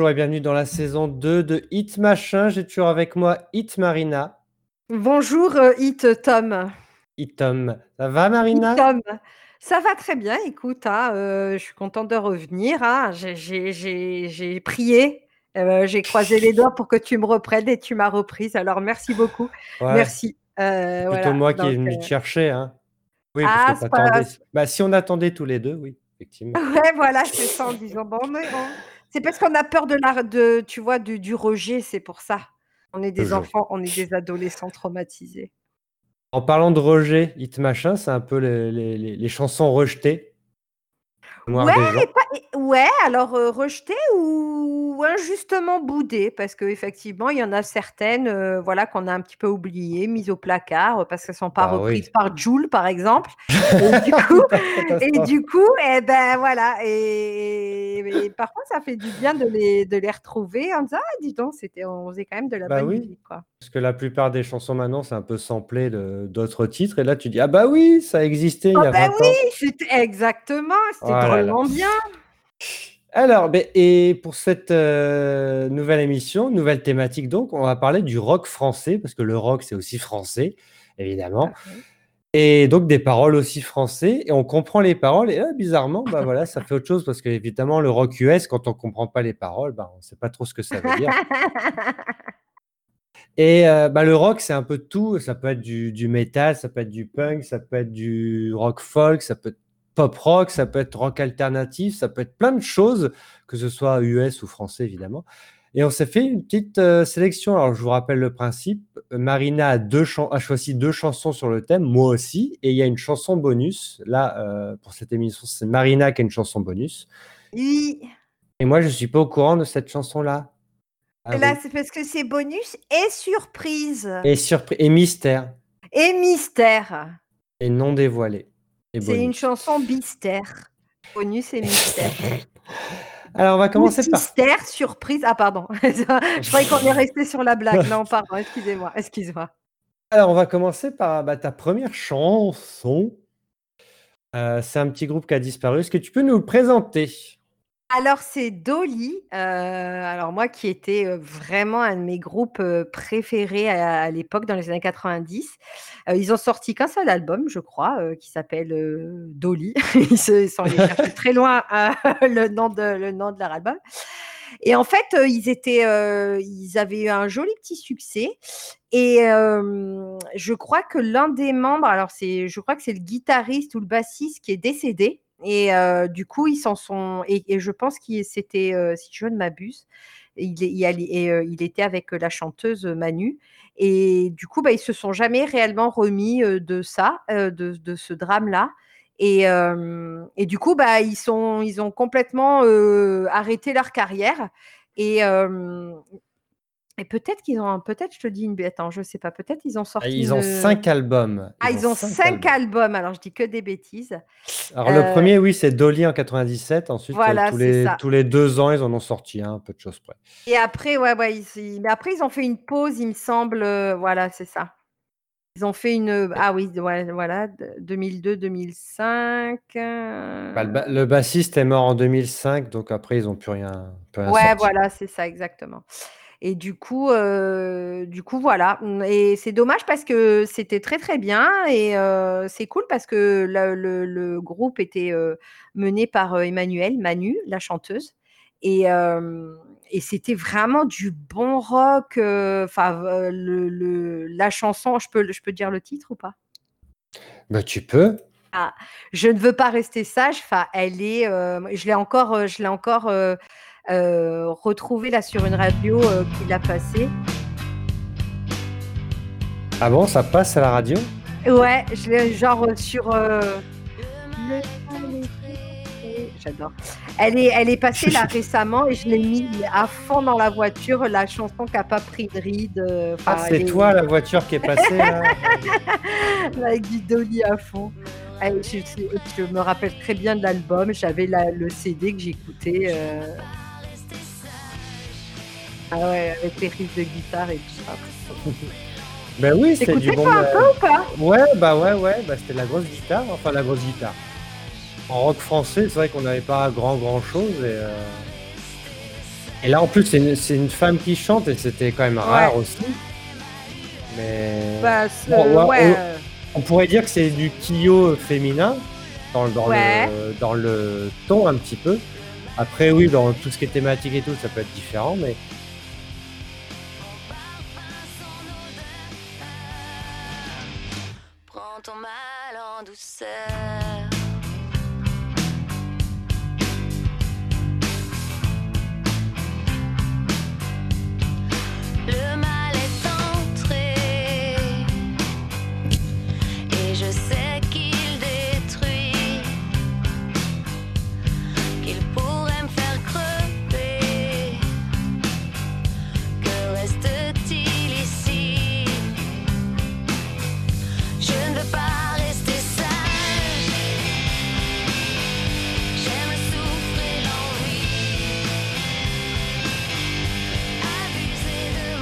Bonjour et bienvenue dans la saison 2 de Hit Machin. J'ai toujours avec moi Hit Marina. Bonjour euh, Hit Tom. Hit Tom. Ça va Marina? Hit Tom. Ça va très bien, écoute, hein, euh, je suis contente de revenir. hein. J'ai- prié, euh, j'ai croisé les doigts pour que tu me reprennes et tu m'as reprise. Alors merci beaucoup. Ouais, Merci. plutôt Euh, voilà, moi qui est donc, venu euh, te chercher. Hein. Oui, Ah, parce que c'est pas t'attendais. Bah, si on attendait tous les deux, oui, effectivement. Ouais, voilà, c'est ça en disant bon, mais on- c'est parce qu'on a peur de la, de, tu vois, du, du rejet, c'est pour ça. On est des Toujours. enfants, on est des adolescents traumatisés. En parlant de rejet, Hit Machin, c'est un peu les, les- les- les chansons rejetées. Ouais, pas- ouais, alors euh, rejetées ou injustement boudées, parce qu'effectivement, il y en a certaines euh, voilà, qu'on a un petit peu oubliées, mises au placard, euh, parce qu'elles ne sont pas Bah oui. reprises par Joule, par exemple. Et du coup, et du coup eh ben voilà. Et, et parfois, ça fait du bien de les, de les retrouver en disant Ah, dis donc, c'était, on faisait quand même de la Bah bonne oui. musique. Quoi. Parce que la plupart des chansons maintenant, c'est un peu samplé d'autres titres. Et là, tu dis, ah bah oui, ça existait il y a 20 ans. oui, c'était exactement, c'était là. drôlement bien. Alors, ben, et pour cette euh, nouvelle émission, nouvelle thématique donc, on va parler du rock français, parce que le rock c'est aussi français, évidemment, et donc des paroles aussi français, et on comprend les paroles, et là, bizarrement, bah voilà, ça fait autre chose, parce que évidemment, le rock US, quand on comprend pas les paroles, bah, on ne sait pas trop ce que ça veut dire. Et euh, bah, le rock, c'est un peu tout, ça peut être du, du métal, ça peut être du punk, ça peut être du rock folk, ça peut être pop rock, ça peut être rock alternatif, ça peut être plein de choses, que ce soit US ou français évidemment. Et on s'est fait une petite euh, sélection. Alors je vous rappelle le principe. Marina a, deux chan- a choisi deux chansons sur le thème, moi aussi, et il y a une chanson bonus. Là, euh, pour cette émission, c'est Marina qui a une chanson bonus. Oui. Et moi, je suis pas au courant de cette chanson-là. Ah Là, oui. c'est parce que c'est bonus et surprise. Et surprise et mystère Et mystère. et non dévoilé. C'est une chanson bistère. Bonus et mystère. Alors on va commencer par. mystère, surprise. Ah, pardon. Je croyais qu'on est resté sur la blague. Non, pardon, excusez-moi. Excuse-moi. Alors on va commencer par bah, ta première chanson. Euh, c'est un petit groupe qui a disparu. Est-ce que tu peux nous le présenter? Alors, c'est Dolly. euh, alors, moi qui étais euh, vraiment un de mes groupes euh, préférés à, à l'époque, dans les années 90. Euh, ils ont sorti qu'un seul album, je crois, euh, qui s'appelle euh, Dolly. ils, se, ils sont allés chercher très loin euh, le, nom de, le nom de leur album. Et en fait, euh, ils étaient, euh, ils avaient eu un joli petit succès. Et euh, je crois que l'un des membres, alors c'est, je crois que c'est le guitariste ou le bassiste qui est décédé. Et du coup, ils s'en sont. Et, je pense qu'il c'était, si je ne m'abuse, il, il, il était avec la chanteuse Manu. Et du coup, bah, ils se sont jamais réellement remis de ça, de, de ce drame-là. Et, et du coup, bah, ils, sont, ils ont complètement arrêté leur carrière. Et, et peut-être qu'ils ont, peut-être, je te dis une bête, attends, je sais pas, peut-être ils ont sorti. Ah, Ils ont cinq albums. Ah, ils ont cinq albums. Alors, je dis que des bêtises. Alors le Euh, premier, oui, c'est Dolly en 97. Ensuite, euh, tous, les, ça. tous les deux ans, ils en ont sorti un, peu de choses près. Et après, ouais, ouais, ils, ils- mais après, ils ont fait une pause, il me semble. euh, voilà, c'est ça. Ils ont fait une. Ah oui, voilà, 2002-2005. Bah, le, ba- le bassiste est mort en 2005, donc après, ils n'ont plus rien, plus rien Ouais, sorti. voilà, c'est ça, exactement. Et du coup, euh, du coup, voilà. Et c'est dommage parce que c'était très, très bien. Et euh, c'est cool parce que le, le- le groupe était euh, mené par Emmanuel, Manu, la chanteuse. Et, et c'était vraiment du bon rock. Enfin, le, la chanson, je peux, je peux dire le titre ou pas? Bah, tu peux. Ah, je ne veux pas rester sage. Enfin, elle est. je l'ai encore, je l'ai encore euh, retrouvée là sur une radio euh, qui l'a passée. Ah bon, ça passe à la radio? Ouais, je l'ai genre euh, sur. euh, le- J'adore. Elle est, elle est passée là récemment et je l'ai mis à fond dans la voiture, la chanson qui n'a pas pris de ride. euh, Ah, c'est est- toi la voiture qui est passée là avec du Dolly à fond. Je, je- je me rappelle très bien de l'album. J'avais la- le CD que j'écoutais. euh, Ah ouais, avec les riffs de guitare et tout ça. Ben oui, c'est du bon. un peu ou pas? Ouais, bah ouais, ouais, bah c'était la grosse guitare, enfin la grosse guitare. En rock français, c'est vrai qu'on n'avait pas grand grand chose et. euh, Et là, en plus, c'est une, femme qui chante et c'était quand même rare aussi. Mais Bah, Bon, ouais, ouais, on pourrait dire que c'est du Kyo féminin dans, dans, le, dans le ton un petit peu. Après, oui, dans tout ce qui est thématique et tout, ça peut être différent, mais ton mal en douceur.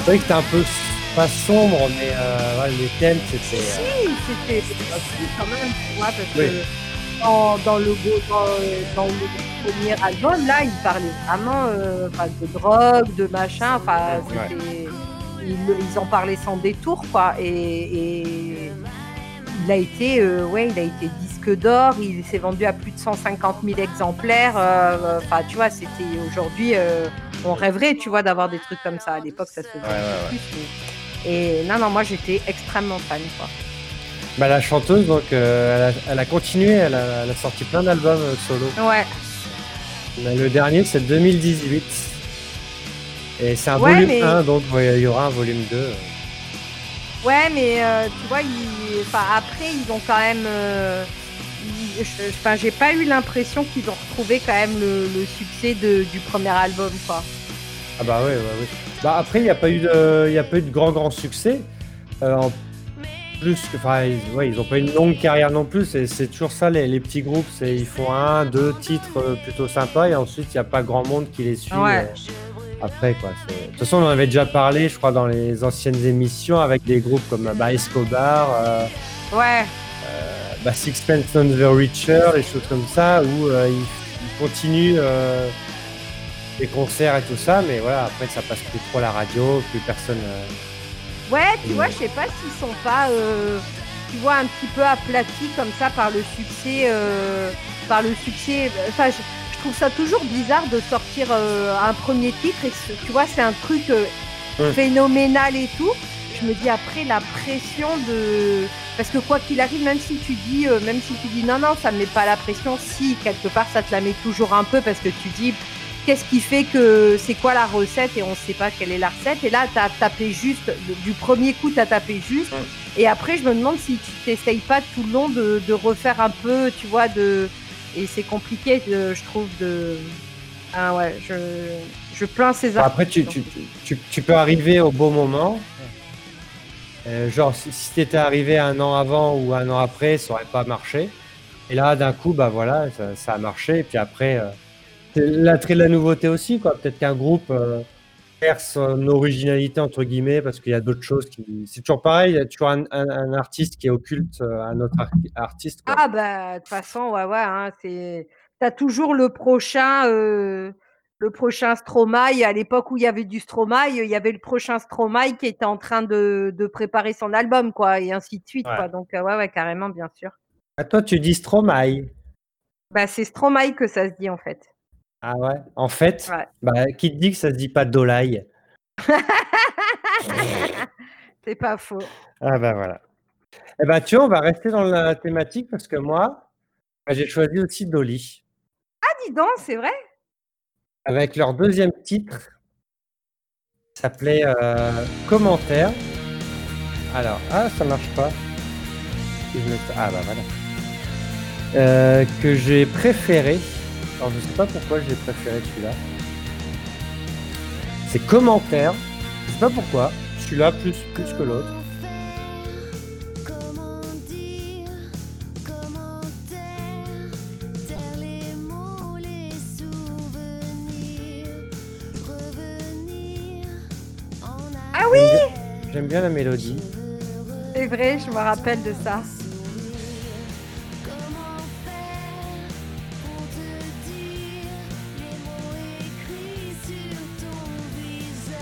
C'est vrai que c'était un peu pas sombre, mais euh, ouais, les thèmes, c'était. euh, Si, c'était aussi quand même, tu vois, parce Oui. que dans, dans le, dans, dans le premier album, là, il parlait vraiment euh, de drogue, de machin, enfin, Ouais. c'était- ils, ils en parlaient sans détour, quoi, et, et il a été, euh, ouais, il a été disque d'or, il s'est vendu à plus de 150 000 exemplaires, euh, enfin, tu vois, c'était aujourd'hui, euh, on rêverait, tu vois, d'avoir des trucs comme ça, à l'époque, ça se faisait Ouais, ouais, ouais. plus, mais- et non, non, moi j'étais extrêmement fan, quoi. Bah, la chanteuse, donc, euh, elle, a, elle a continué, elle a, elle a sorti plein d'albums euh, solo. Ouais, Mais le dernier, c'est 2018. Et c'est un Ouais, volume mais- 1, donc ouais, il y aura un volume 2. ouais, mais euh, tu vois, ils- enfin, après, ils ont quand même. Je- j'ai pas eu l'impression qu'ils ont retrouvé quand même le, le succès de- du premier album, quoi. Ah bah ouais, ouais, ouais. Bah après, il n'y a pas eu de, il y a pas eu de grand grand succès. Euh, en plus, que- enfin, ils, ouais, ils ont pas eu une longue carrière non plus. C'est, c'est toujours ça, les, les petits groupes, c'est ils font un, deux titres euh, plutôt sympas et ensuite il n'y a pas grand monde qui les suit. Ouais. euh, après quoi. c'est- De toute façon, on en avait déjà parlé, je crois, dans les anciennes émissions avec des groupes comme bah, Escobar, euh, Ouais, bah, Sixpence None the Richer, les choses comme ça, où euh, ils, ils continuent euh, les concerts et tout ça, mais voilà, après ça passe plus trop à la radio, plus personne. euh, ouais, tu vois, je sais pas s'ils sont pas, euh, tu vois, un petit peu aplatis comme ça par le succès, par le succès. Enfin, je, je trouve ça toujours bizarre de sortir un premier titre et tu vois, c'est un truc Ouais. phénoménal et tout. Je me dis après la pression de parce que quoi qu'il arrive, même si tu dis, euh, même si tu dis non non, ça me met pas la pression. Si quelque part ça te la met toujours un peu parce que tu dis qu'est-ce qui fait que c'est quoi la recette et on sait pas quelle est la recette. Et là, tu as tapé juste, du premier coup, tu as tapé juste. Et après, je me demande si tu t'essayes pas tout le long de, de refaire un peu, tu vois, de. Et c'est compliqué, de- je trouve, de. Ah ouais, je, je plains ces après, tu, tu, tu, tu- tu peux arriver au bon moment. Euh, genre, si, si t'étais arrivé un an avant ou un an après, ça aurait pas marché. Et là, d'un coup, bah voilà, ça, a marché. Et puis après, euh, l'attrait de la nouveauté aussi, quoi. Peut-être qu'un groupe euh, perd son originalité, entre guillemets, parce qu'il y a d'autres choses qui. C'est toujours pareil, il y a toujours un, artiste qui occulte un autre ar- artiste. Ah bah de toute façon ouais ouais hein, c'est t'as toujours le prochain le prochain Stromae à l'époque où il y avait du Stromae il y avait le prochain Stromae qui était en train de, de préparer son album quoi et ainsi de suite Ouais. quoi donc euh, ouais ouais carrément bien sûr À toi, tu dis Stromae. bah c'est Stromae que ça se dit en fait Ah ouais? En fait, Ouais. bah, qui te dit que ça se dit pas Dolai c'est pas faux Ah bah voilà. Eh ben tu vois, on va rester dans la thématique parce que moi, bah, j'ai choisi aussi Dolly. ah dis donc c'est vrai? Avec leur deuxième titre, s'appelait euh, Commentaire. Alors, ah, ça marche pas. Ah bah voilà. Euh, que j'ai préféré. Alors je sais pas pourquoi j'ai préféré celui-là. C'est Commentaire. Je sais pas pourquoi. Celui-là plus, plus que l'autre. J'aime bien la mélodie. c'est vrai je me rappelle de ça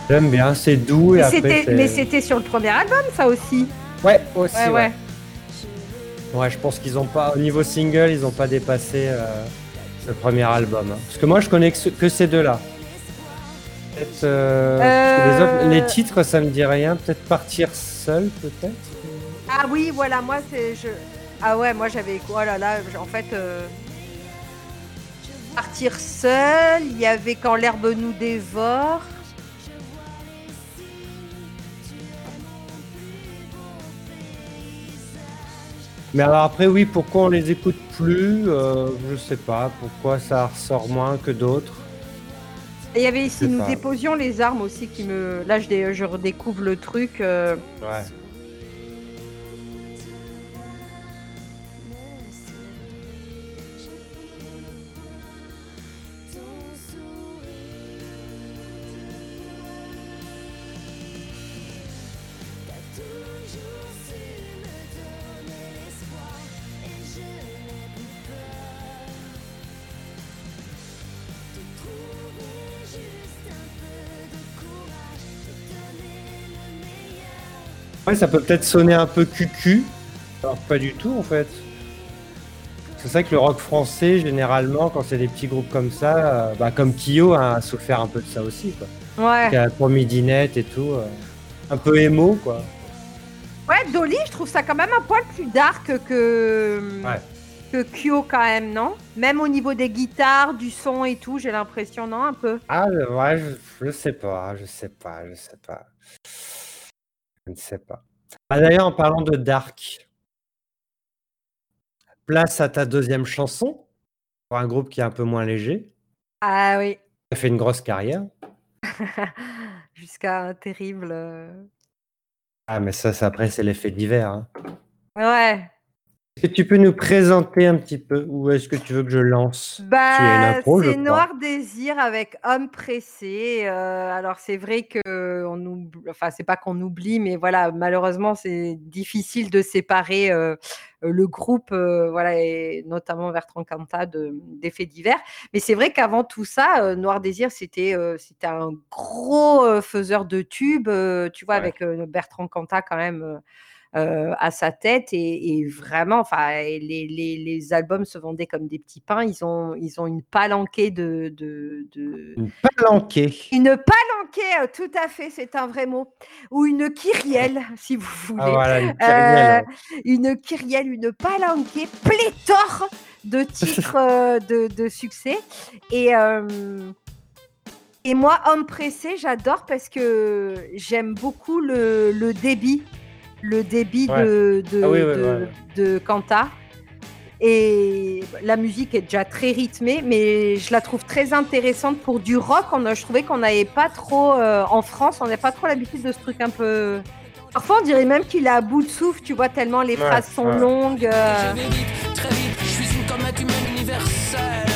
J'aime bien, c'est doux et Mais après. mais c'était sur le premier album, ça aussi. Ouais, aussi. Ouais, Ouais, ouais. Ouais, je pense qu'ils ont pas, au niveau single, ils ont pas dépassé euh, le premier album. hein. Parce que moi, je connais que ces deux-là. Peut-être. euh, les, autres- Euh. les titres, ça me dit rien. Peut-être partir seul, peut-être. Ah oui, voilà, moi c'est je. Ah ouais, moi j'avais oh là là, en fait euh, partir seul. Il y avait quand l'herbe nous dévore. Mais alors après, oui, pourquoi on les écoute plus euh, Je sais pas. Pourquoi ça ressort moins que d'autres? Et il y avait ici nous déposions les armes aussi qui me. Là je, dé- je redécouvre le truc. euh, Ouais. Ça peut peut-être sonner un peu cucu. Alors pas du tout en fait. C'est ça que le rock français, généralement, quand c'est des petits groupes comme ça, euh, bah, comme Kyo a souffert un peu de ça aussi. Quoi. Ouais. Qui a Pour Midinette et tout. euh, un peu émo quoi. Ouais, Dolly, je trouve ça quand même un poil plus dark que. Ouais. Que Kyo quand même, non? Même au niveau des guitares, du son et tout, j'ai l'impression, non Un peu? Ah ouais, je, je sais pas, je sais pas, je sais pas. Je ne sais pas. Ah, D'ailleurs, en parlant de Dark, place à ta deuxième chanson, pour un groupe qui est un peu moins léger. Ah oui. Ça fait une grosse carrière. Jusqu'à un terrible. euh, Ah, mais ça, c'est après, c'est l'effet d'hiver. hein. Ouais. Est-ce que tu peux nous présenter un petit peu ou est-ce que tu veux que je lance? Bah, c'est. Noir Désir avec Homme pressé. euh, alors c'est vrai que on oublie, enfin c'est pas qu'on oublie, mais voilà, malheureusement c'est difficile de séparer euh, le groupe, euh, voilà, et notamment Bertrand Cantat de- des faits divers. Mais c'est vrai qu'avant tout ça, Noir Désir c'était c'était un gros faiseur de tubes, tu vois, Ouais. avec Bertrand Cantat quand même. Euh, à sa tête et, et vraiment, enfin, les, les, les albums se vendaient comme des petits pains. Ils ont, ils ont une palanquée de, de, de- Une palanquée. une palanquée, euh, tout à fait, c'est un vrai mot, ou une kyrielle, si vous voulez. Ah voilà, une Euh, kyrielle. une kyrielle, une palanquée pléthore de titres de, de succès. Et, euh, et moi, Homme pressé, j'adore parce que j'aime beaucoup le, le débit, le débit Ouais. de, de, Ah oui, ouais, de, ouais. de Kanta. Et la musique est déjà très rythmée, mais je la trouve très intéressante pour du rock. On a, je trouvais qu'on n'avait pas trop, euh, en France, on n'a pas trop l'habitude de ce truc un peu. Parfois, on dirait même qu'il est à bout de souffle, tu vois, tellement les Ouais, phrases sont ouais. longues. euh. Je vais vite, très vite, je suis une comète humaine universelle.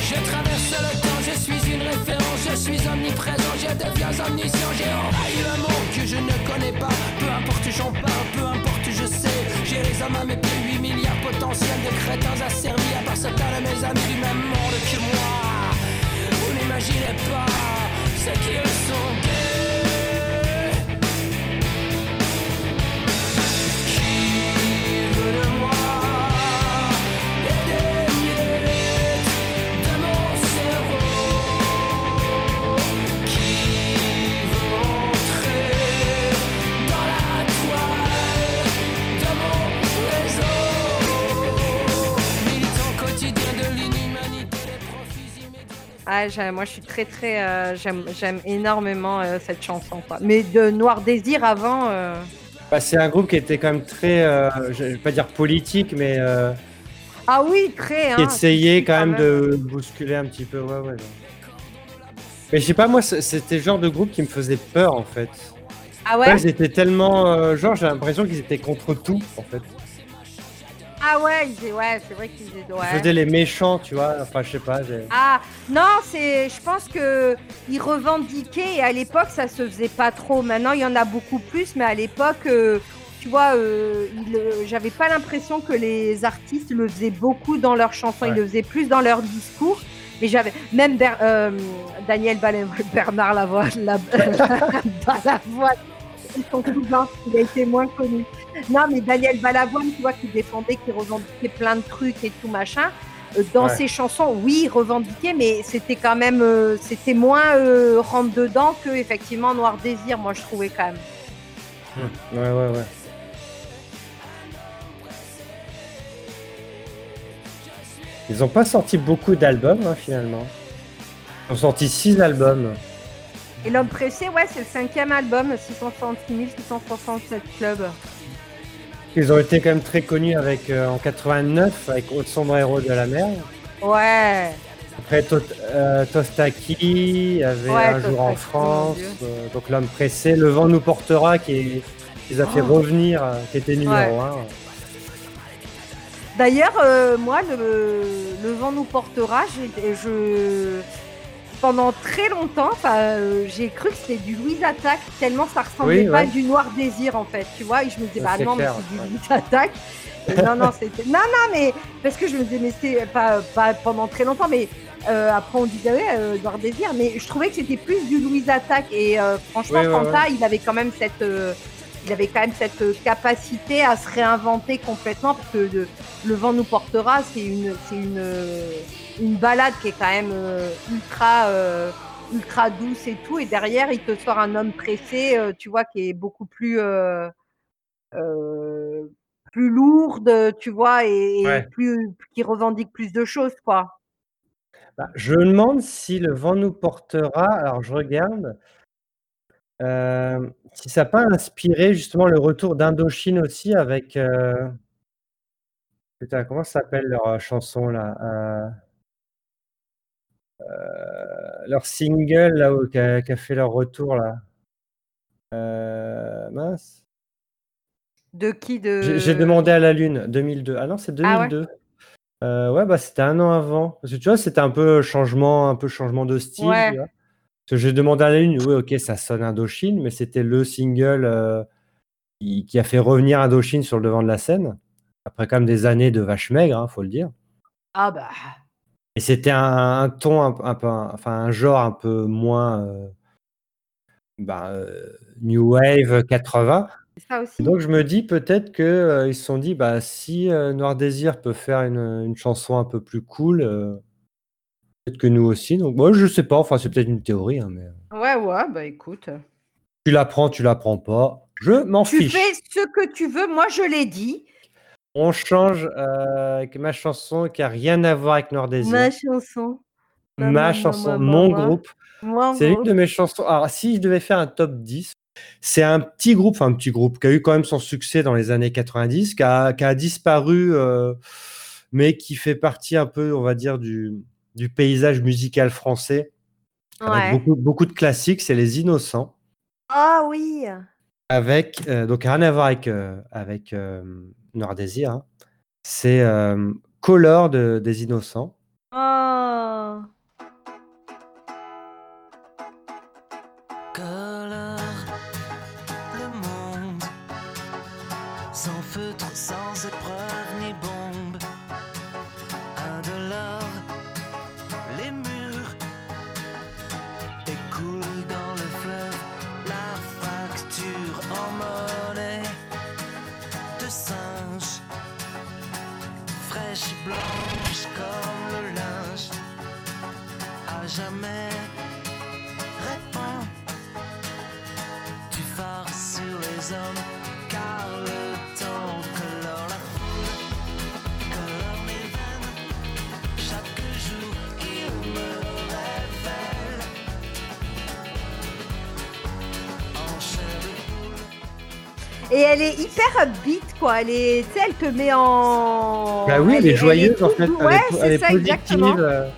Je traverse le temps, je suis une référence, je suis omniprésent, je deviens omniscient, j'ai je ne connais pas. Peu importe j'en parle, peu importe je sais. J'ai les hommes à mes pieds, 8 milliards potentiels de crétins asservis à part certains de mes amis du même monde que moi. Vous n'imaginez pas ce qu'ils sont. Ah, moi, je suis très, très. euh, j'aime, j'aime énormément euh, cette chanson. Quoi. Mais de Noir Désir avant. euh, Bah, c'est un groupe qui était quand même très, euh, je vais pas dire politique, mais euh, Ah oui, très. qui Hein, essayait si, quand même de bousculer un petit peu. Ouais, ouais. Mais je sais pas, moi, c- c'était le genre de groupe qui me faisait peur en fait. Ah Ouais, ouais ils étaient tellement. euh, genre, j'ai l'impression qu'ils étaient contre tout en fait. Ah ouais, ils ouais c'est vrai qu'ils étaient. Ils ouais. faisaient les méchants, tu vois. Enfin, je sais pas. Ah non, c'est, je pense que ils revendiquaient et à l'époque ça se faisait pas trop. Maintenant il y en a beaucoup plus, mais à l'époque, euh, tu vois, euh, ils, euh, j'avais pas l'impression que les artistes le faisaient beaucoup dans leurs chansons. Ils le faisaient plus dans leur discours. Mais j'avais même Ber- euh, Daniel Bernard Lavoie, la, Balavoine, son cousin, il a été moins connu. Non, mais Daniel Balavoine, tu vois, qui défendait, qui revendiquait plein de trucs et tout machin. euh, Dans Ouais. ses chansons, oui, il revendiquait, mais c'était quand même, euh, c'était moins euh, rentre dedans que effectivement Noir Désir. Moi, je trouvais quand même. Ouais, ouais, ouais. Ils ont pas sorti beaucoup d'albums hein, finalement. Ils ont sorti six albums. Et l'homme pressé, ouais, c'est le cinquième album, 666 667 clubs. Ils ont été quand même très connus avec euh, en 89 avec Haute Sombrero de la mer. Ouais. Après Tot- euh, Tostaki, il y avait Ouais, Un jour en France, euh, donc l'homme pressé, Le vent nous portera qui, est- qui les a fait Oh. revenir, euh, qui était numéro Ouais. un. D'ailleurs, moi, le, le vent nous portera. j'ai- Je, pendant très longtemps, enfin, euh, j'ai cru que c'était du Louise Attaque, tellement ça ressemblait Oui, pas à du Noir Désir en fait. Tu vois, et je me disais, bah non, clair, mais c'est du ouais. Louise Attaque. Et non, non, c'était. Non, non, mais parce que je me disais, mais c'est pas, pas pendant très longtemps, mais euh, après on disait, ouais, euh, Noir Désir, mais je trouvais que c'était plus du Louise Attaque. Et euh, franchement, Oui, ouais, Fanta, il avait quand même cette. Il avait quand même cette capacité à se réinventer complètement parce que le vent nous portera, c'est une, c'est une, une balade qui est quand même euh, ultra, euh, ultra douce et tout. Et derrière, il te sort un homme pressé, euh, tu vois, qui est beaucoup plus, euh, plus lourde, tu vois, et, plus, qui revendique plus de choses, quoi. Bah, je me demande si le vent nous portera. Alors je regarde. euh, si ça n'a pas inspiré justement le retour d'Indochine aussi avec. euh, Putain, comment ça s'appelle leur euh, chanson là euh, euh, Leur single là où- qui a, fait leur retour là? Euh, mince. De qui de... J'ai demandé à la Lune 2002. Ah non, c'est Ah ouais? 2002. Euh, ouais, bah c'était un an avant. Parce que tu vois, c'était un peu changement, un peu changement de style. Ouais. tu vois. J'ai demandé à la Lune, oui, ok, ça sonne Indochine, mais c'était le single euh, qui, qui a fait revenir Indochine sur le devant de la scène. Après quand même des années de vache maigre, hein, faut le dire. Ah bah... Et c'était un, un ton, un, un peu, un- enfin un genre un peu moins euh, bah, euh, New Wave 80. C'est ça aussi. Donc je me dis peut-être que euh, ils se sont dit bah si euh, Noir Désir peut faire une, une chanson un peu plus cool, peut-être que nous aussi. Donc moi je sais pas, enfin c'est peut-être une théorie, hein, mais euh, Ouais, ouais, bah écoute. tu la prends, tu la prends pas, je m'en Tu fiche. fais ce que tu veux, moi je l'ai dit. On change euh, avec ma chanson qui a rien à voir avec Noir Désir. Ma chanson. Ma, ma, chanson, ma, mon groupe. C'est l'une de mes chansons. Alors, si je devais faire un top 10, c'est un petit groupe, enfin un petit groupe qui a eu quand même son succès dans les années 90, qui a, qui a disparu, euh, mais qui fait partie un peu, on va dire, du, du paysage musical français, avec beaucoup, beaucoup de classiques. C'est Les Innocents, Ah oui. avec, euh, donc rien à voir avec, euh, avec euh, Noir Désir. hein. C'est euh, Color de, des Innocents. Oh. Colore le monde sans feutre, sans épreuve Et elle est hyper upbeat, quoi. Elle est, tu sais, elle te met en. Bah oui, elle, est joyeuse en toute fait. dou- Elle Ouais, est, elle c'est est ça, exactement. euh,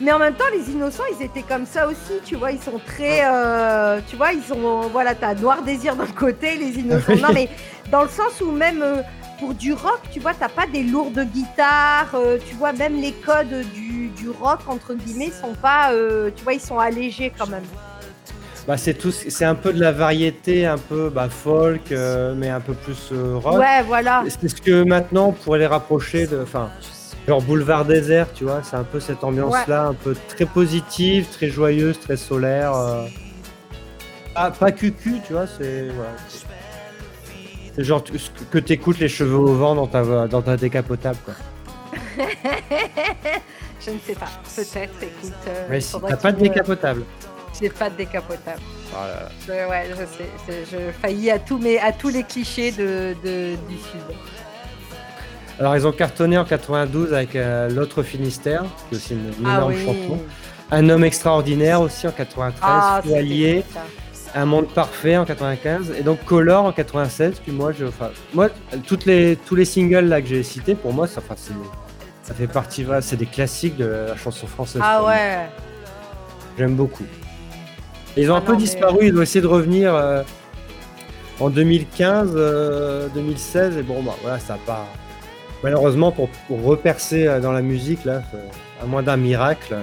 Mais en même temps, les innocents, ils étaient comme ça aussi, tu vois. Ils sont très, euh, tu vois, ils sont, voilà, t'as Noir Désir d'un côté, les innocents. non, mais dans le sens où même euh, pour du rock, tu vois, t'as pas des lourdes guitares, euh, tu vois, même les codes du, du rock entre guillemets sont pas, tu vois, ils sont allégés quand même. Bah, c'est tout, c'est un peu de la variété, un peu bah, folk, euh, mais un peu plus euh, rock. Ouais, voilà. C'est ce que maintenant on pourrait les rapprocher de. Enfin, Genre Boulevard Désert, tu vois, c'est un peu cette ambiance-là, un peu très positive, très joyeuse, très solaire. euh. Ah, pas cucu, tu vois, c'est. C'est genre que- t'écoutes les cheveux au vent dans ta, dans ta décapotable, quoi. Je ne sais pas. Peut-être, écoute. euh, Mais si, t'as pas de me- J'ai pas de décapotable. Je- ouais, je sais. c'est- Je faillis à tous, mes, à tous les clichés de, de- du Sud. Alors, ils ont cartonné en 92 avec euh, L'autre Finistère, qui est aussi une, une Ah énorme oui. chanson. Un homme extraordinaire aussi en 93, Ah. Un monde parfait en 95, et donc Color en 96. Puis moi, je, enfin, moi, toutes les, tous les singles là que j'ai cités, pour moi, ça, enfin, c'est- ça fait partie, c'est des classiques de la chanson française. Ah ouais. J'aime beaucoup. Ils ont Ah un peu non, mais- disparu, ils ont essayé de revenir euh, en 2015, euh, 2016, et bon, bah voilà, ça pas. Malheureusement, pour, pour repercer euh, dans la musique, là, à moins d'un miracle.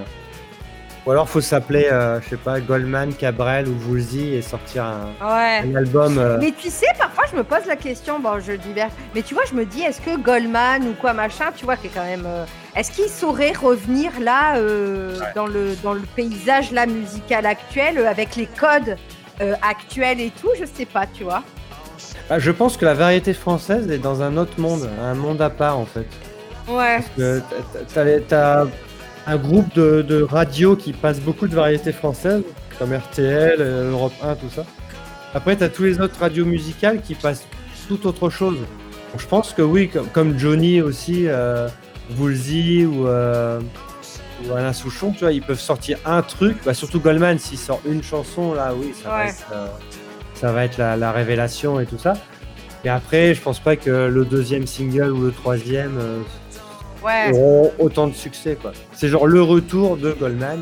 Ou alors, faut s'appeler, euh, je sais pas, Goldman, Cabrel ou Woolsey et sortir un, Ouais. un album. euh, Mais tu sais, parfois je me pose la question, bon je divers, mais tu vois, je me dis, est-ce que Goldman ou quoi machin, tu vois, qui est quand même. euh, est-ce qu'il saurait revenir là euh, dans, le, dans le paysage là, musical actuel, avec les codes euh, actuels et tout? Je sais pas, tu vois. ah, je pense que la variété française est dans un autre monde, un monde à part en fait. Ouais. T'as- t'as les- T'as un groupe de, de radio qui passe beaucoup de variétés françaises, comme RTL, euh, Europe 1, tout ça. Après, t'as tous les autres radios musicales qui passent tout autre chose. Je pense que oui, comme, comme Johnny aussi, euh, Woolsey ou, euh, ou Alain Souchon, tu vois, ils peuvent sortir un truc. Bah, surtout Goldman, s'il sort une chanson, là, oui, ça va Ouais. être, euh, ça va être la, la révélation et tout ça. Et après, je pense pas que le deuxième single ou le troisième euh, Ouais. autant de succès quoi. C'est genre le retour de Goldman.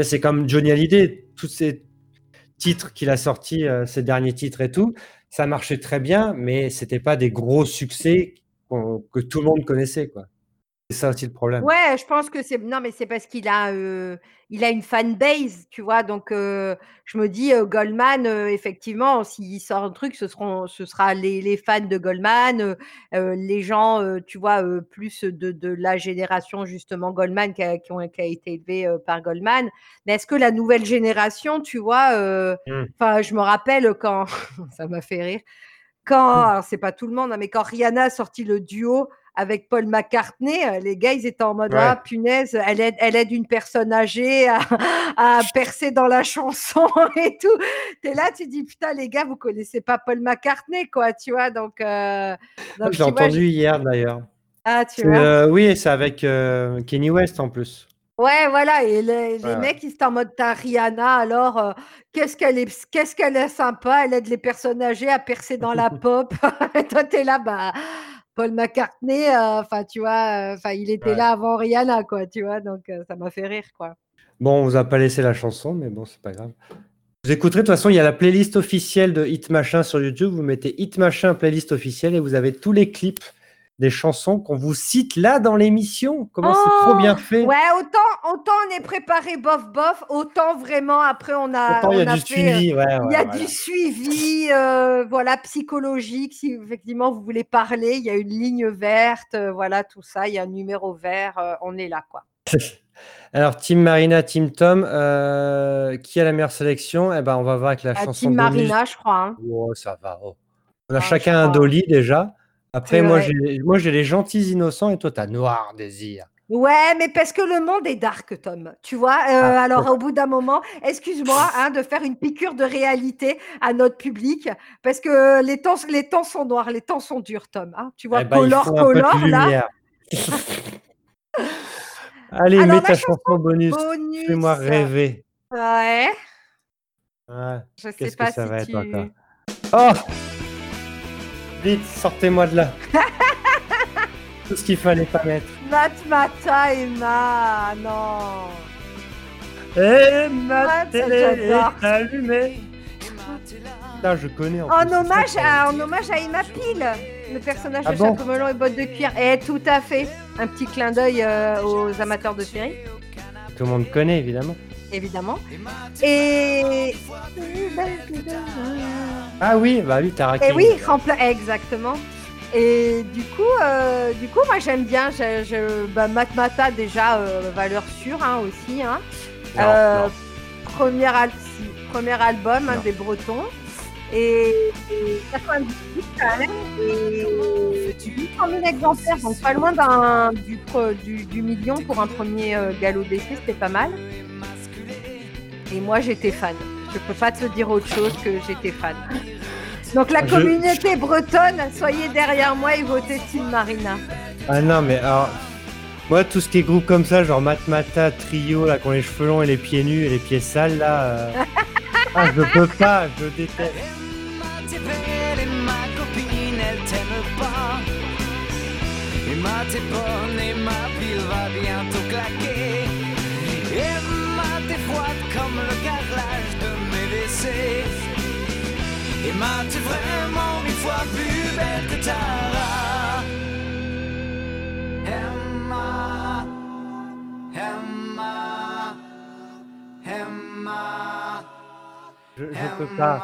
C'est comme Johnny Hallyday, tous ces titres qu'il a sortis, euh, ces derniers titres et tout, ça marchait très bien, mais c'était pas des gros succès que tout le monde connaissait quoi. C'est ça aussi le problème. Ouais, je pense que c'est non, mais c'est parce qu'il a, il a une fan base, tu vois? Donc heu, je me dis, heu, Goldman, effectivement, s'il sort un truc, ce seront ce sera les les fans de Goldman, les gens, tu vois, plus de de la génération justement Goldman qui a qui ont qui a été élevée, par Goldman. Mais est-ce que la nouvelle génération, tu vois, Mmh. enfin, je me rappelle quand ça m'a fait rire, quand Mmh. alors c'est pas tout le monde, hein, mais quand Rihanna a sorti le duo avec Paul McCartney, heu, les gars, ils étaient en mode: Ouais. «Ah punaise, elle aide elle aide une personne âgée à à percer dans la chanson et tout». Tu es là, tu dis: «Putain les gars, vous connaissez pas Paul McCartney quoi», tu vois? Donc l'ai vois, entendu hier d'ailleurs. ah tu vois? euh, oui, c'est avec euh, Kenny West en plus. Ouais, voilà et les mecs, ils étaient en mode: «Tu Rihanna alors, qu'est-ce qu'elle est qu'est-ce qu'elle est sympa, elle aide les personnes âgées à percer dans la pop». Et toi, tu es là, bah, Paul McCartney, heu, enfin tu vois, heu, enfin il était Ouais. là avant Rihanna quoi, tu vois? Donc heu, ça m'a fait rire quoi. Bon, on vous a pas laissé la chanson, mais bon, c'est pas grave. Vous écouterez, de toute façon, il y a la playlist officielle de Hit Machin sur YouTube. Vous mettez Hit Machin playlist officielle et vous avez tous les clips des chansons qu'on vous cite là dans l'émission. Comment c'est trop bien fait. Oh! Ouais, autant autant on est préparé bof bof, autant vraiment après on a il y a du fait, heu, suivi. Ouais, il y a voilà. du suivi, heu, voilà, psychologique, si effectivement vous voulez parler, il y a une ligne verte, heu, voilà tout ça, il y a un numéro vert, on est là quoi. Alors, Team Marina, Team Tom, euh, qui a la meilleure sélection? Eh ben, on va voir avec la Ah, chanson Team. Marina, je crois, hein. Oh, ça va. oh. On a Ah, chacun un crois. dolly déjà. Après, moi, j'ai moi, j'ai les gentils innocents et toi, t'as Noir Désir. Ouais, mais parce que le monde est dark, Tom. Tu vois? Heu, Ah, alors au bout d'un moment, excuse-moi, hein, de faire une piqûre de réalité à notre public, parce que les temps les temps sont noirs, les temps sont durs, Tom, hein. Tu vois? Eh ben, Color, color là. Allez, Alors mets ta chanson chanson bonus. bonus, Fais-moi rêver. Ouais. Ouais. Je sais Qu'est-ce pas que ça si va tu. être encore? Oh Vite, sortez-moi de là. Tout ce qu'il fallait pas mettre. Matmata Emma, non. Et ma télé est allumée. Putain, je connais en, En plus, c'est hommage, à, en hommage à Emma Peel, le personnage Ah de bon chapeau melon et bottes de cuir. Et tout à fait. Un petit clin d'œil euh, aux amateurs de série, Tout le monde connaît, évidemment. évidemment. Et. Ah oui, bah oui, Tara Et oui, rempla- exactement. Et du coup, euh, du coup, moi j'aime bien. Je, je, bah, Matmata déjà euh, valeur sûre hein, aussi. Hein. Non, Euh, non. Premier, al- si, premier album hein, des Bretons. Et, et 98 quand même. Et 800 000 exemplaires, donc pas loin d'un, du, du, du million pour un premier galop d'essai, c'était pas mal. Et moi j'étais fan. Je peux pas te dire autre chose que j'étais fan. Donc la Je- communauté bretonne, soyez derrière moi et votez Team Marina. Ah non, mais alors. Moi, tout ce qui est groupe comme ça, genre Matmata, Trio, là, qui ont les cheveux longs et les pieds nus et les pieds sales, là. euh, Ah, je peux pas, je déteste. Emma, t'es belle et ma copine, elle t'aime pas. Emma, t'es bonne et ma pile va bientôt claquer. Emma, t'es froide comme le de Emma, t'es vraiment mille fois plus belle que Tara. Emma, Emma, Emma. Je, je peux pas.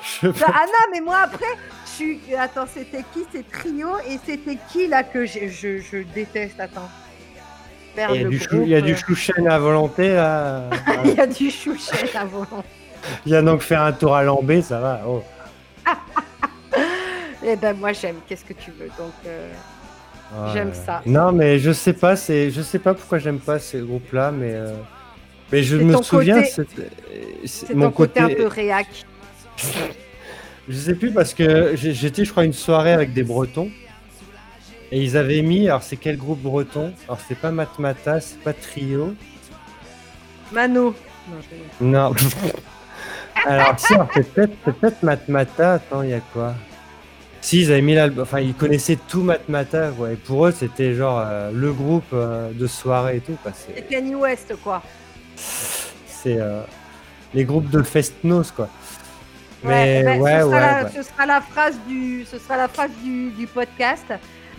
Je peux Bah, ah non, mais moi après, je suis. Attends, c'était qui C'est Trio et c'était qui là que j'ai- je, je déteste Attends. Il y a du, chou, groupe, il y a du euh, chouchen à volonté, là. Il y a du chouchet à volant. A donc faire un tour à Lambé, ça va. Oh. Eh ben moi j'aime. Qu'est-ce que tu veux Donc euh, Ouais. J'aime ça. Non, mais je sais pas, c'est, je sais pas pourquoi j'aime pas ces groupes-là, mais, euh, mais je me souviens, c'est, mon ton côté, côté. un peu réac. Je sais plus parce que j'étais, je crois, une soirée avec des Bretons et ils avaient mis, alors c'est quel groupe breton? Alors c'est pas Matmata, c'est pas Trio. Mano. Non, je- Non. Alors si, alors, c'est peut-être, peut-être Matmata. Attends, il y a quoi? Si, ils avaient mis l'album, enfin ils connaissaient tout Matmata, ouais. Et pour eux, c'était genre euh, le groupe euh, de soirée et tout. Quoi. C'est, Kanye West quoi. c'est euh, les groupes de Festnos, quoi. Mais eh ben, ouais, ce, ouais, sera la, ouais. ce sera la phrase du, ce sera la phrase du, du podcast.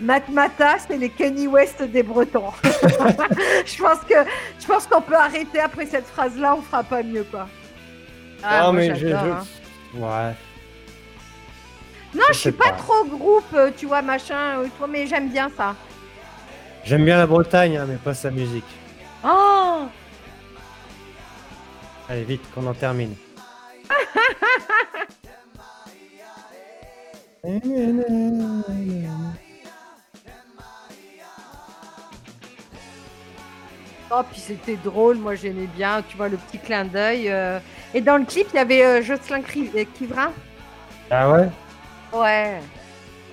Matmata, c'est les Kenny West des Bretons. je pense que, je pense qu'on peut arrêter après cette phrase-là. On fera pas mieux quoi. Ah, Non, moi, mais je- hein. Ouais. Non, je suis pas. trop groupe, euh, tu vois, machin, euh, toi, mais j'aime bien ça. J'aime bien la Bretagne, hein, mais pas sa musique. Oh Allez, vite, qu'on en termine. Oh, puis c'était drôle, moi j'aimais bien, tu vois, le petit clin d'œil. euh. Et dans le clip, il y avait euh, Jocelyn Cri- euh, Quivrin. Ah ouais? Ouais.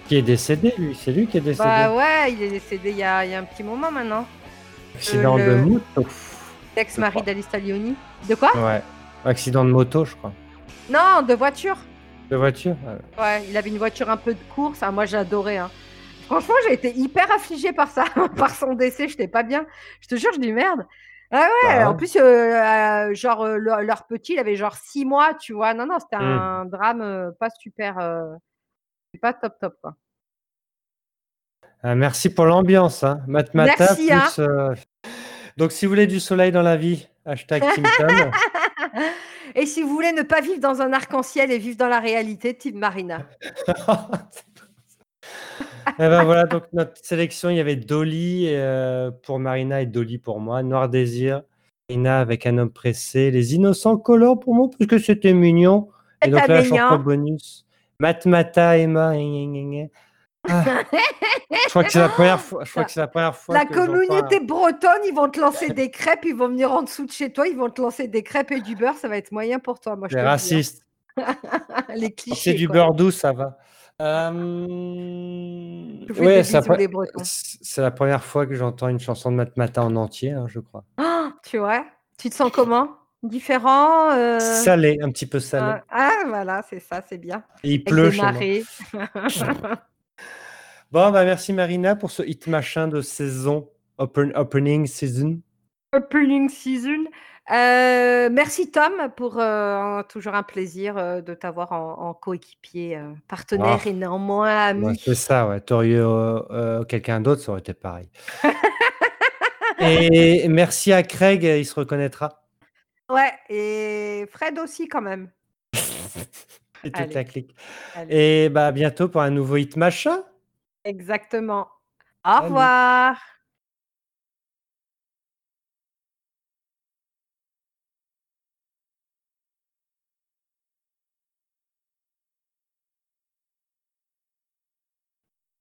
Qui est décédé, lui C'est lui qui est décédé. Bah ouais, il est décédé il y a, il y a un petit moment maintenant. Accident le- de moto. L'ex-mari crois. d'Alice Taglioni. De quoi? Ouais. Accident de moto, je crois. Non, de voiture. De voiture Ouais. Ouais, il avait une voiture un peu de course. Ah, moi, j'adorais. Hein. Franchement, j'ai été hyper affligée par ça, par son décès. J'étais pas bien. Je te jure, je dis merde. Ah ouais, Bah en plus, euh, euh, genre, euh, leur, leur petit, il avait genre six mois, tu vois. Non, non, c'était Mm. un drame pas super. pas top, top, quoi. Ah, merci pour l'ambiance. Hein. Matmata Merci, hein. plus. Donc, si vous voulez du soleil dans la vie, hashtag Team Tom. Et si vous voulez ne pas vivre dans un arc-en-ciel et vivre dans la réalité, Team Marina. Et ben voilà, donc notre sélection, il y avait Dolly euh, pour Marina et Dolly pour moi, Noir Désir, Marina avec un homme pressé, Les Innocents Colors pour moi, parce que c'était mignon. Et donc là, chanson bonus, Matmata, Emma. Ah. je crois que c'est la première fois. Je crois que c'est la première fois. La que communauté bretonne, ils vont te lancer des crêpes, ils vont venir en dessous de chez toi, ils vont te lancer des crêpes et du beurre, ça va être moyen pour toi. Moi, je Les te le dis, racistes. hein. Les C'est clichés. du quoi. beurre doux, ça va. Euh... Des c'est la, première fois que j'entends une chanson de Matmata en entier, hein, je crois. Ah, tu vois Tu te sens comment? Différent. euh, Salé, un petit peu salé. euh, ah, voilà, c'est ça, c'est bien. Et il Avec pleut chez moi. Bon, bah merci Marina pour ce hit machin de saison, open, opening season. Opening season? Euh, merci Tom pour euh, toujours un plaisir euh, de t'avoir en, en coéquipier, euh, partenaire Ah. et néanmoins ami. Ouais, c'est ça, ouais. T'aurais eu quelqu'un d'autre, ça aurait été pareil. Et merci à Craig, il se reconnaîtra. Ouais, et Fred aussi quand même. Et toute Allez. la clique. Allez. Et bah à bientôt pour un nouveau hit machin. Exactement. Au revoir.